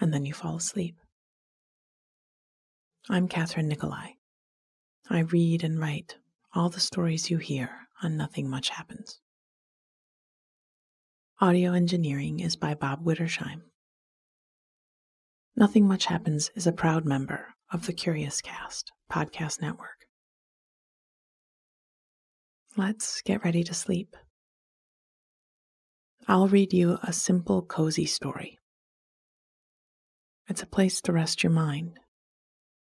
and then you fall asleep. I'm Kathryn Nicolai. I read and write all the stories you hear on Nothing Much Happens. Audio engineering is by Bob Wittersheim. Nothing Much Happens is a proud member of the Curious Cast podcast network. Let's get ready to sleep. I'll read you a simple, cozy story. It's a place to rest your mind.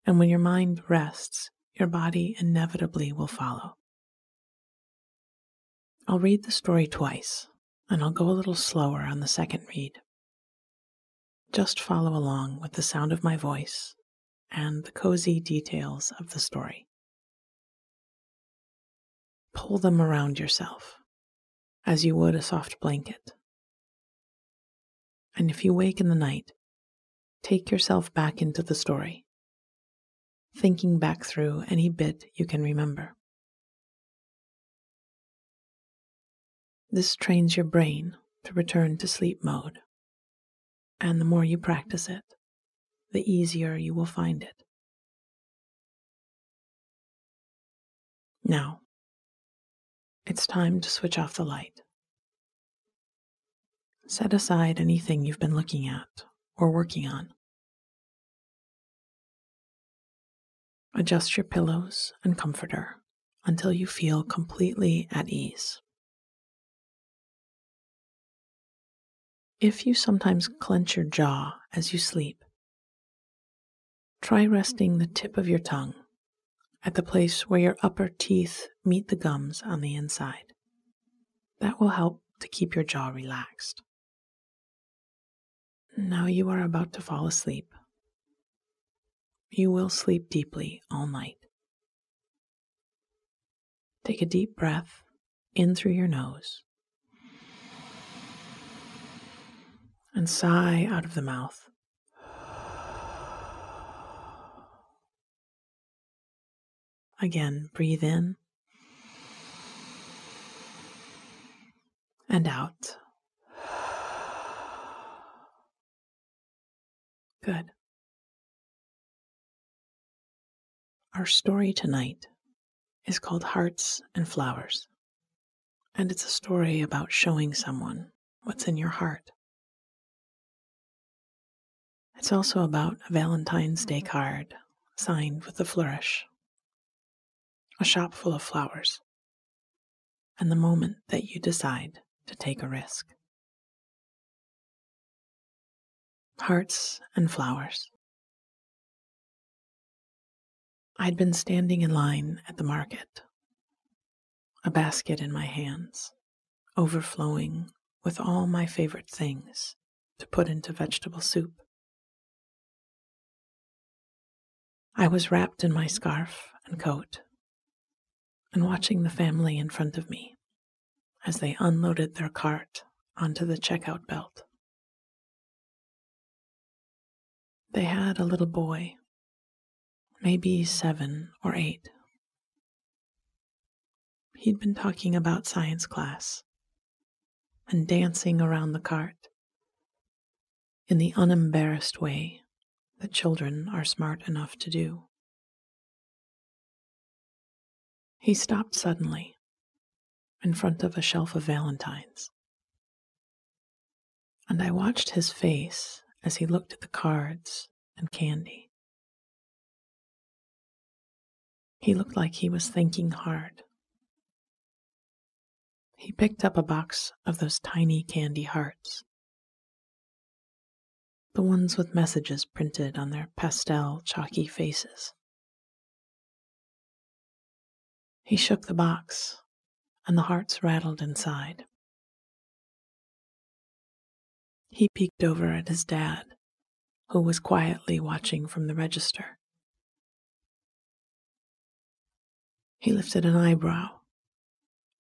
And when your mind rests, your body inevitably will follow. I'll read the story twice, and I'll go a little slower on the second read. Just follow along with the sound of my voice and the cozy details of the story. Pull them around yourself as you would a soft blanket. And if you wake in the night, take yourself back into the story, thinking back through any bit you can remember. This trains your brain to return to sleep mode. And the more you practice it, the easier you will find it. Now, it's time to switch off the light. Set aside anything you've been looking at or working on. Adjust your pillows and comforter until you feel completely at ease. If you sometimes clench your jaw as you sleep, try resting the tip of your tongue at the place where your upper teeth meet the gums on the inside. That will help to keep your jaw relaxed. Now you are about to fall asleep. You will sleep deeply all night. Take a deep breath in through your nose and sigh out of the mouth. Again, breathe in and out. Good. Our story tonight is called Hearts and Flowers, and it's a story about showing someone what's in your heart. It's also about a Valentine's Day card signed with a flourish, a shop full of flowers, and the moment that you decide to take a risk. Hearts and flowers. I'd been standing in line at the market, a basket in my hands, overflowing with all my favorite things to put into vegetable soup. I was wrapped in my scarf and coat and watching the family in front of me as they unloaded their cart onto the checkout belt. They had a little boy, maybe seven or eight. He'd been talking about science class and dancing around the cart in the unembarrassed way that children are smart enough to do. He stopped suddenly in front of a shelf of valentines, and I watched his face as he looked at the cards and candy. He looked like he was thinking hard. He picked up a box of those tiny candy hearts the ones with messages printed on their pastel, chalky faces. He shook the box, and the hearts rattled inside. He peeked over at his dad, who was quietly watching from the register. He lifted an eyebrow,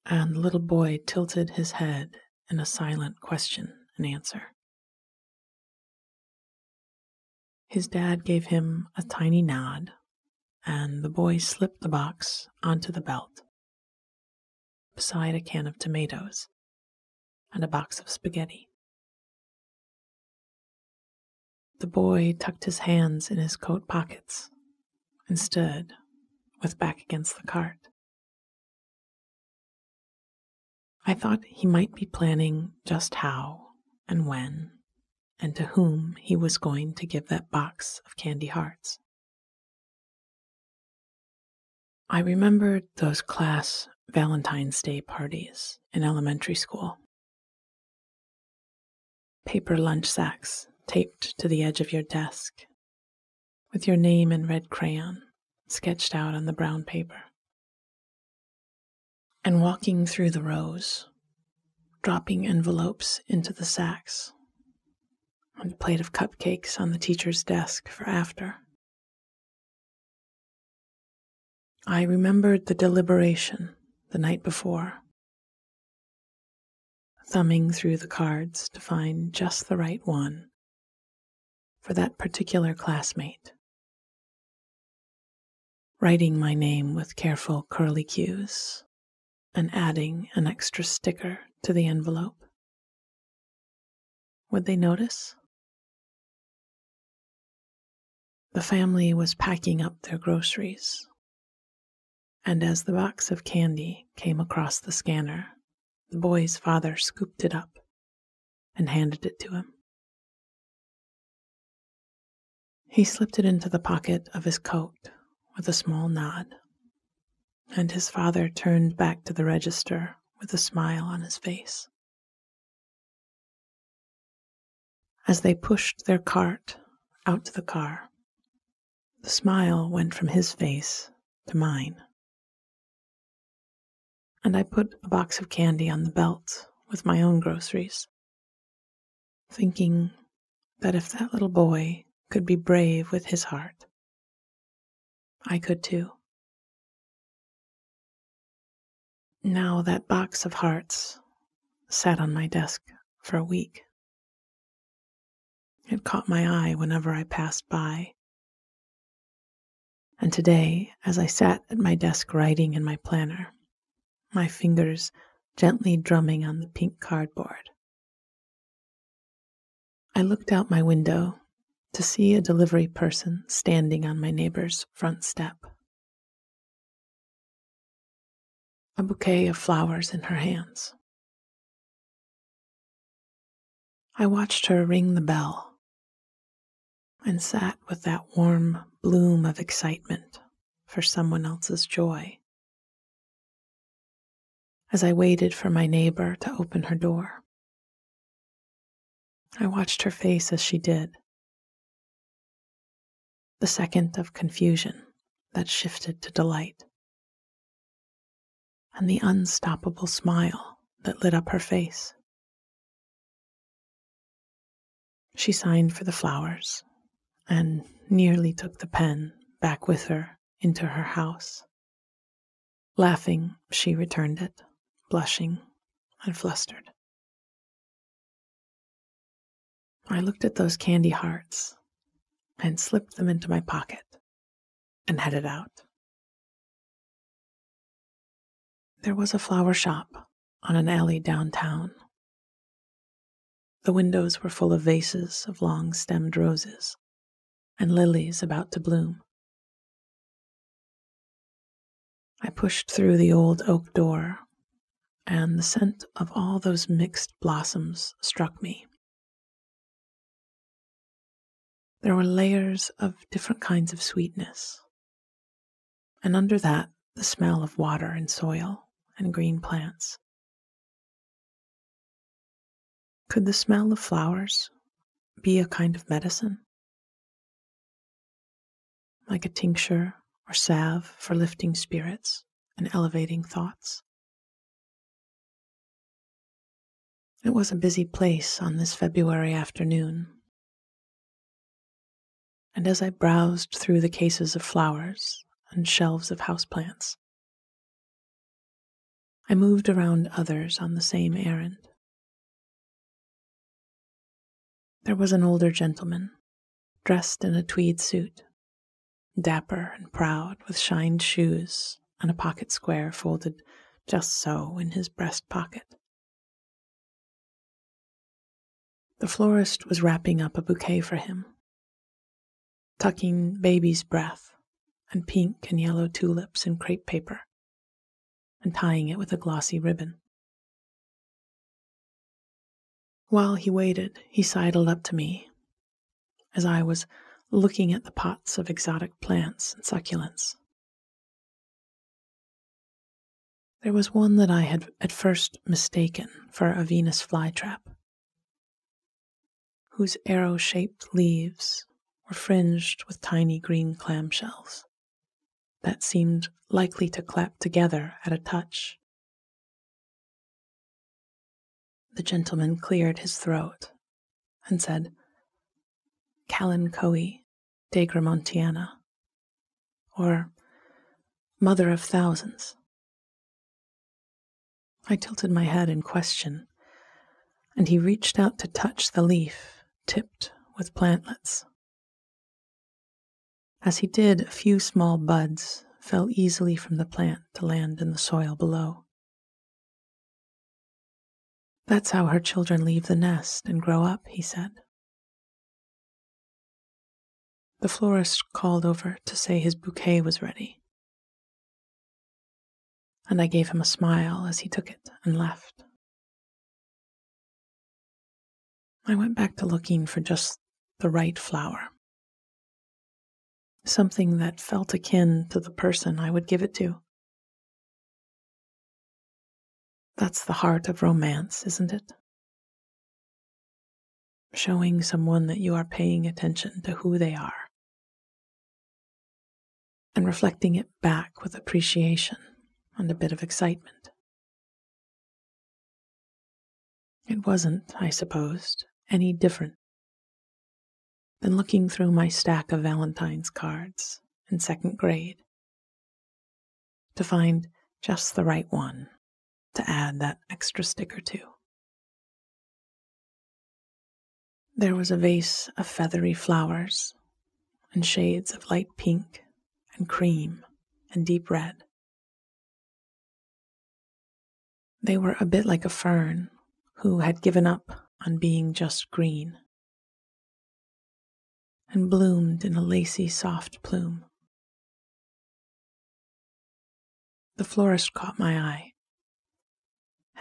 and the little boy tilted his head in a silent question and answer. His dad gave him a tiny nod, and the boy slipped the box onto the belt beside a can of tomatoes and a box of spaghetti. The boy tucked his hands in his coat pockets and stood with back against the cart. I thought he might be planning just how and when and to whom he was going to give that box of candy hearts. I remembered those class Valentine's Day parties in elementary school. Paper lunch sacks taped to the edge of your desk, with your name in red crayon sketched out on the brown paper. And walking through the rows, dropping envelopes into the sacks and a plate of cupcakes on the teacher's desk for after. I remembered the deliberation the night before, thumbing through the cards to find just the right one for that particular classmate, writing my name with careful curlicues and adding an extra sticker to the envelope. Would they notice? The family was packing up their groceries, and as the box of candy came across the scanner, the boy's father scooped it up and handed it to him. He slipped it into the pocket of his coat with a small nod, and his father turned back to the register with a smile on his face. As they pushed their cart out to the car, the smile went from his face to mine. And I put a box of candy on the belt with my own groceries, thinking that if that little boy could be brave with his heart, I could too. Now that box of hearts sat on my desk for a week. It caught my eye whenever I passed by and today, as I sat at my desk writing in my planner, my fingers gently drumming on the pink cardboard, I looked out my window to see a delivery person standing on my neighbor's front step. A bouquet of flowers in her hands. I watched her ring the bell and sat with that warm bloom of excitement for someone else's joy. As I waited for my neighbor to open her door, I watched her face as she did. The second of confusion that shifted to delight, and the unstoppable smile that lit up her face. She signed for the flowers and nearly took the pen back with her into her house. Laughing, she returned it, blushing and flustered. I looked at those candy hearts and slipped them into my pocket and headed out. There was a flower shop on an alley downtown. The windows were full of vases of long stemmed roses and lilies about to bloom. I pushed through the old oak door, and the scent of all those mixed blossoms struck me. There were layers of different kinds of sweetness, and under that, the smell of water and soil and green plants. Could the smell of flowers be a kind of medicine? Like a tincture or salve for lifting spirits and elevating thoughts? It was a busy place on this February afternoon, and as I browsed through the cases of flowers and shelves of houseplants, I moved around others on the same errand. There was an older gentleman, dressed in a tweed suit, dapper and proud, with shined shoes and a pocket square folded just so in his breast pocket. The florist was wrapping up a bouquet for him, tucking baby's breath and pink and yellow tulips in crepe paper and tying it with a glossy ribbon. While he waited, he sidled up to me as I was looking at the pots of exotic plants and succulents. There was one that I had at first mistaken for a Venus flytrap, whose arrow shaped leaves were fringed with tiny green clamshells that seemed likely to clap together at a touch. The gentleman cleared his throat and said, Kalanchoe daigremontiana, or Mother of Thousands. I tilted my head in question, and he reached out to touch the leaf tipped with plantlets. As he did, a few small buds fell easily from the plant to land in the soil below. That's how her children leave the nest and grow up, he said. The florist called over to say his bouquet was ready. And I gave him a smile as he took it and left. I went back to looking for just the right flower. Something that felt akin to the person I would give it to. That's the heart of romance, isn't it? Showing someone that you are paying attention to who they are and reflecting it back with appreciation and a bit of excitement. It wasn't, I supposed, any different than looking through my stack of Valentine's cards in second grade to find just the right one to add that extra sticker to. There was a vase of feathery flowers and shades of light pink and cream and deep red. They were a bit like a fern who had given up on being just green and bloomed in a lacy soft plume. The florist caught my eye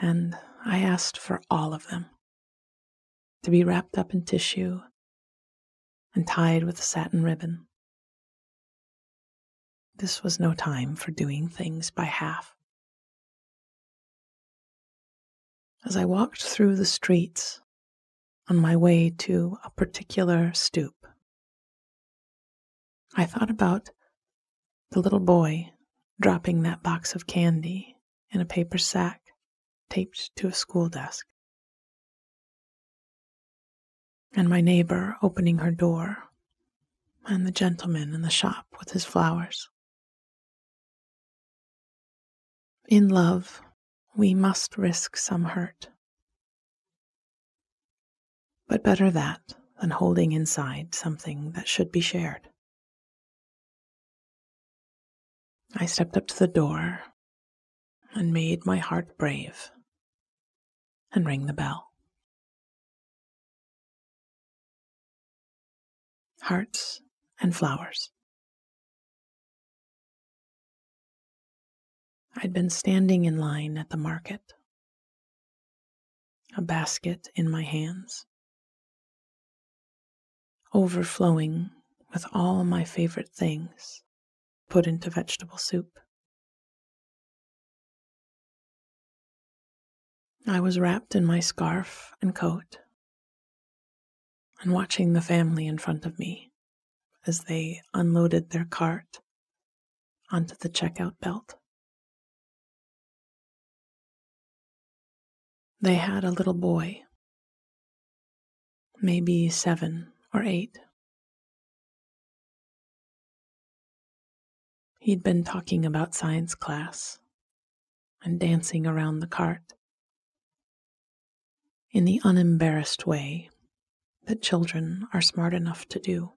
and I asked for all of them to be wrapped up in tissue and tied with a satin ribbon. This was no time for doing things by half. As I walked through the streets on my way to a particular stoop, I thought about the little boy dropping that box of candy in a paper sack taped to a school desk. And my neighbor opening her door, and the gentleman in the shop with his flowers. In love, we must risk some hurt. But better that than holding inside something that should be shared. I stepped up to the door and made my heart brave and rang the bell. Hearts and flowers. I'd been standing in line at the market, a basket in my hands, overflowing with all my favorite things put into vegetable soup. I was wrapped in my scarf and coat and watching the family in front of me as they unloaded their cart onto the checkout belt. They had a little boy, maybe seven or eight. He'd been talking about science class and dancing around the cart in the unembarrassed way that children are smart enough to do.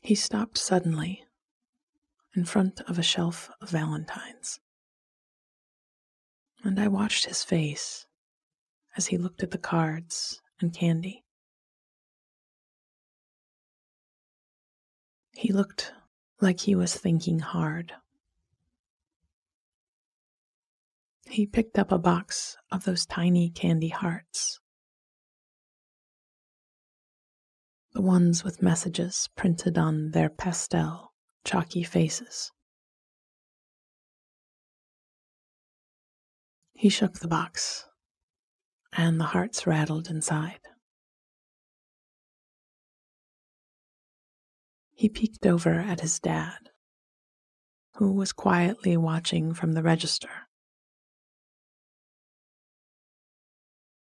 He stopped suddenly in front of a shelf of valentines and I watched his face as he looked at the cards and candy. He looked like he was thinking hard. He picked up a box of those tiny candy hearts, the ones with messages printed on their pastel, chalky faces. He shook the box, and the hearts rattled inside. He peeked over at his dad, who was quietly watching from the register.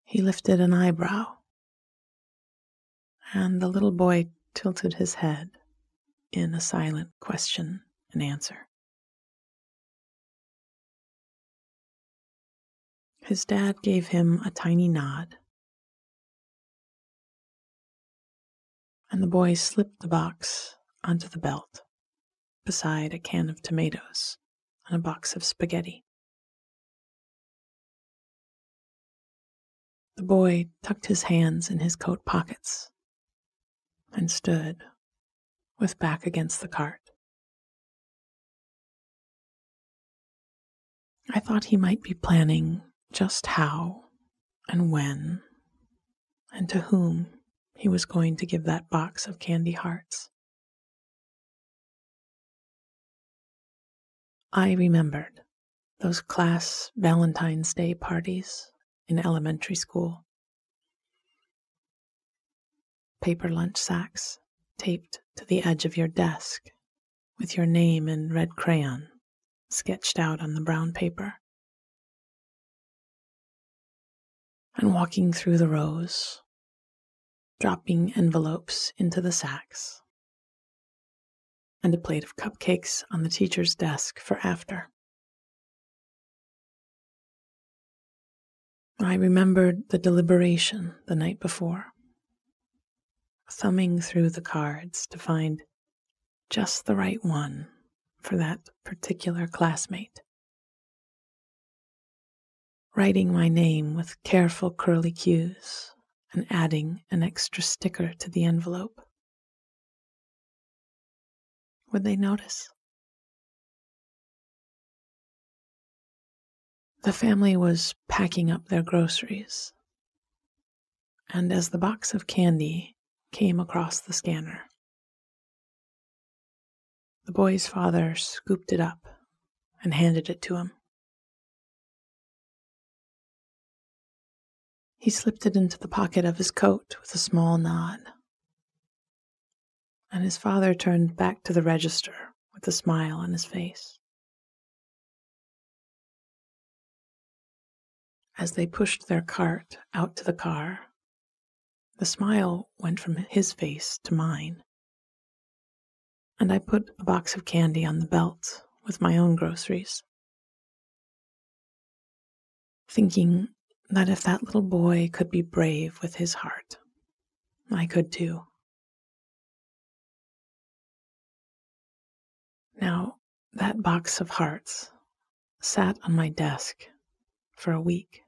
He lifted an eyebrow, and the little boy tilted his head in a silent question and answer. His dad gave him a tiny nod. And the boy slipped the box onto the belt beside a can of tomatoes and a box of spaghetti. The boy tucked his hands in his coat pockets and stood with back against the cart. I thought he might be planning just how and when and to whom he was going to give that box of candy hearts. I remembered those class Valentine's Day parties in elementary school. Paper lunch sacks taped to the edge of your desk with your name in red crayon sketched out on the brown paper. and walking through the rows, dropping envelopes into the sacks, and a plate of cupcakes on the teacher's desk for after. I remembered the deliberation the night before, thumbing through the cards to find just the right one for that particular classmate writing my name with careful curly cues and adding an extra sticker to the envelope. Would they notice? The family was packing up their groceries, and as the box of candy came across the scanner, the boy's father scooped it up and handed it to him. He slipped it into the pocket of his coat with a small nod. And his father turned back to the register with a smile on his face. As they pushed their cart out to the car, the smile went from his face to mine. And I put a box of candy on the belt with my own groceries, thinking that if that little boy could be brave with his heart, I could too. Now, that box of hearts sat on my desk for a week.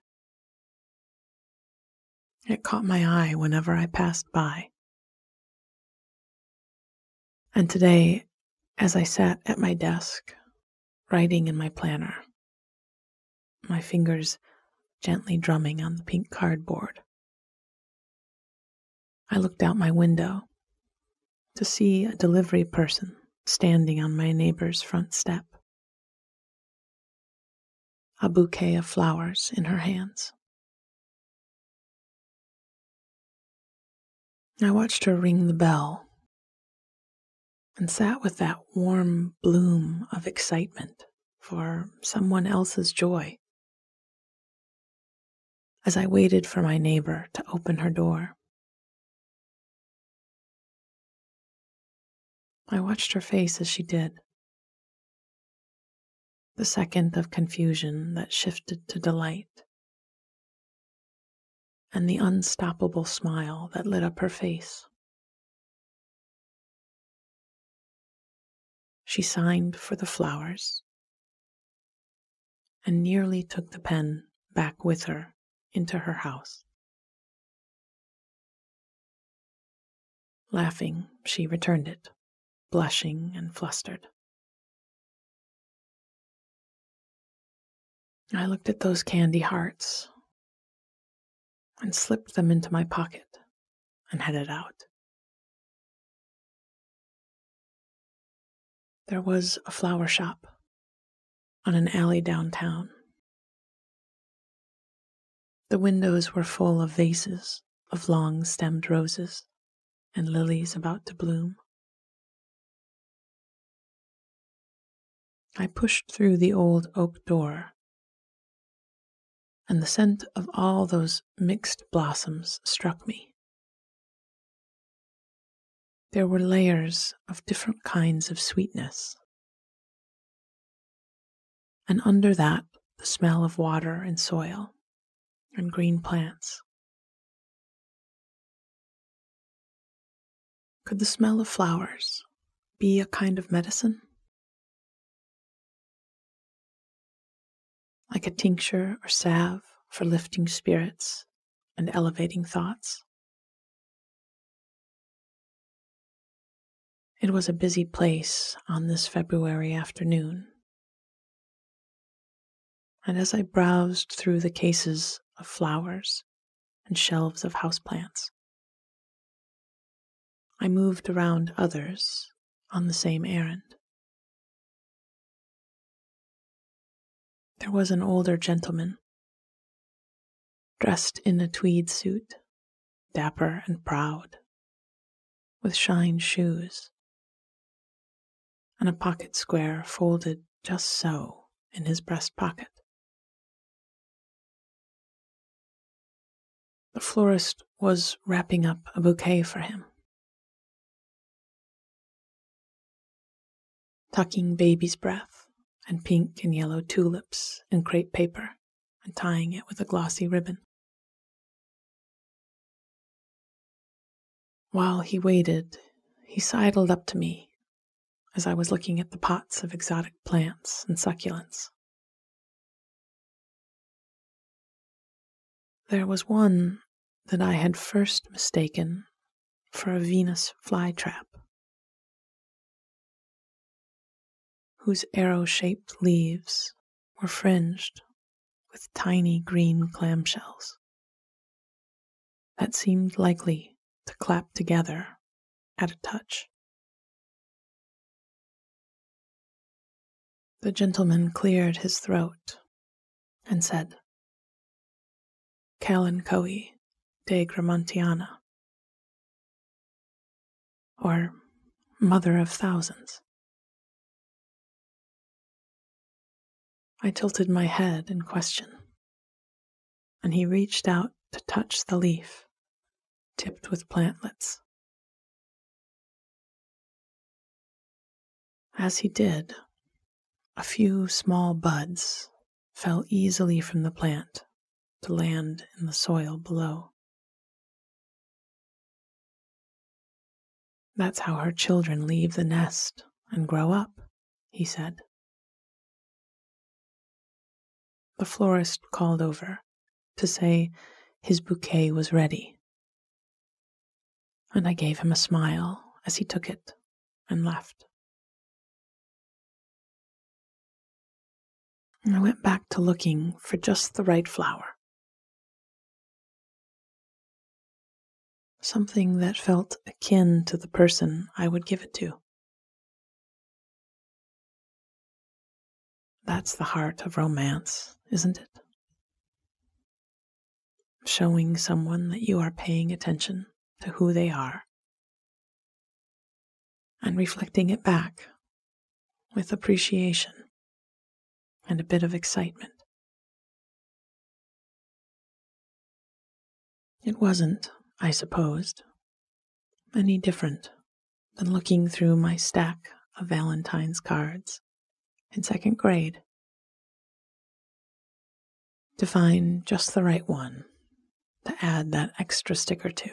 It caught my eye whenever I passed by. And today, as I sat at my desk, writing in my planner, my fingers gently drumming on the pink cardboard, I looked out my window to see a delivery person standing on my neighbor's front step, a bouquet of flowers in her hands. I watched her ring the bell and sat with that warm bloom of excitement for someone else's joy as I waited for my neighbor to open her door. I watched her face as she did. The second of confusion that shifted to delight, and the unstoppable smile that lit up her face. She signed for the flowers and nearly took the pen back with her into her house. Laughing, she returned it, blushing and flustered. I looked at those candy hearts and slipped them into my pocket and headed out. There was a flower shop on an alley downtown. The windows were full of vases of long stemmed roses and lilies about to bloom. I pushed through the old oak door, and the scent of all those mixed blossoms struck me. There were layers of different kinds of sweetness. And under that, the smell of water and soil and green plants. Could the smell of flowers be a kind of medicine? Like a tincture or salve for lifting spirits and elevating thoughts? It was a busy place on this February afternoon. And as I browsed through the cases of flowers and shelves of houseplants, I moved around others on the same errand. There was an older gentleman, dressed in a tweed suit, dapper and proud, with shine shoes and a pocket square folded just so in his breast pocket. The florist was wrapping up a bouquet for him. Tucking baby's breath and pink and yellow tulips in crepe paper and tying it with a glossy ribbon. While he waited, he sidled up to me as I was looking at the pots of exotic plants and succulents. There was one that I had first mistaken for a Venus flytrap, whose arrow shaped leaves were fringed with tiny green clamshells that seemed likely to clap together at a touch. The gentleman cleared his throat and said, Kalanchoe Gramontiana, or Mother of Thousands. I tilted my head in question, and he reached out to touch the leaf tipped with plantlets. As he did, a few small buds fell easily from the plant to land in the soil below. That's how her children leave the nest and grow up, he said. The florist called over to say his bouquet was ready, and I gave him a smile as he took it and left. And I went back to looking for just the right flower. Something that felt akin to the person I would give it to. That's the heart of romance, isn't it? Showing someone that you are paying attention to who they are and reflecting it back with appreciation and a bit of excitement. It wasn't, I supposed, any different than looking through my stack of Valentine's cards in second grade to find just the right one to add that extra sticker to.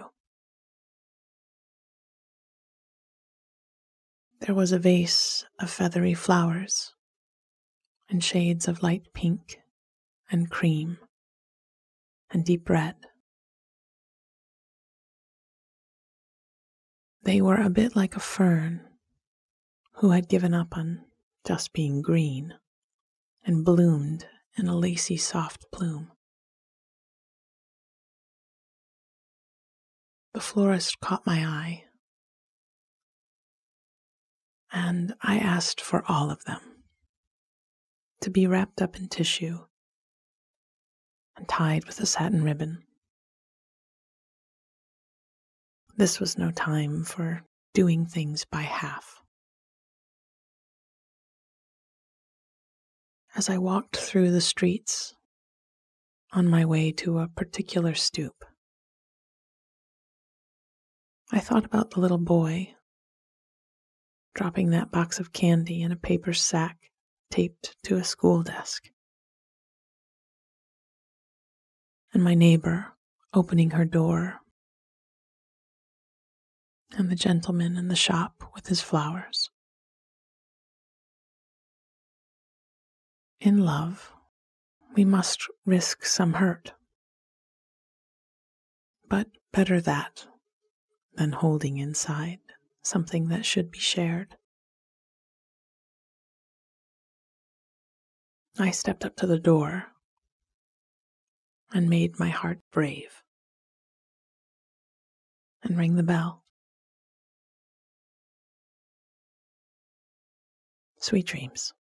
There was a vase of feathery flowers in shades of light pink and cream and deep red. They were a bit like a fern who had given up on just being green and bloomed in a lacy soft plume. The florist caught my eye, and I asked for all of them to be wrapped up in tissue and tied with a satin ribbon. This was no time for doing things by half. As I walked through the streets on my way to a particular stoop, I thought about the little boy dropping that box of candy in a paper sack taped to a school desk. And my neighbor opening her door, and the gentleman in the shop with his flowers. In love, we must risk some hurt. But better that than holding inside something that should be shared. I stepped up to the door and made my heart brave and rang the bell. Sweet dreams.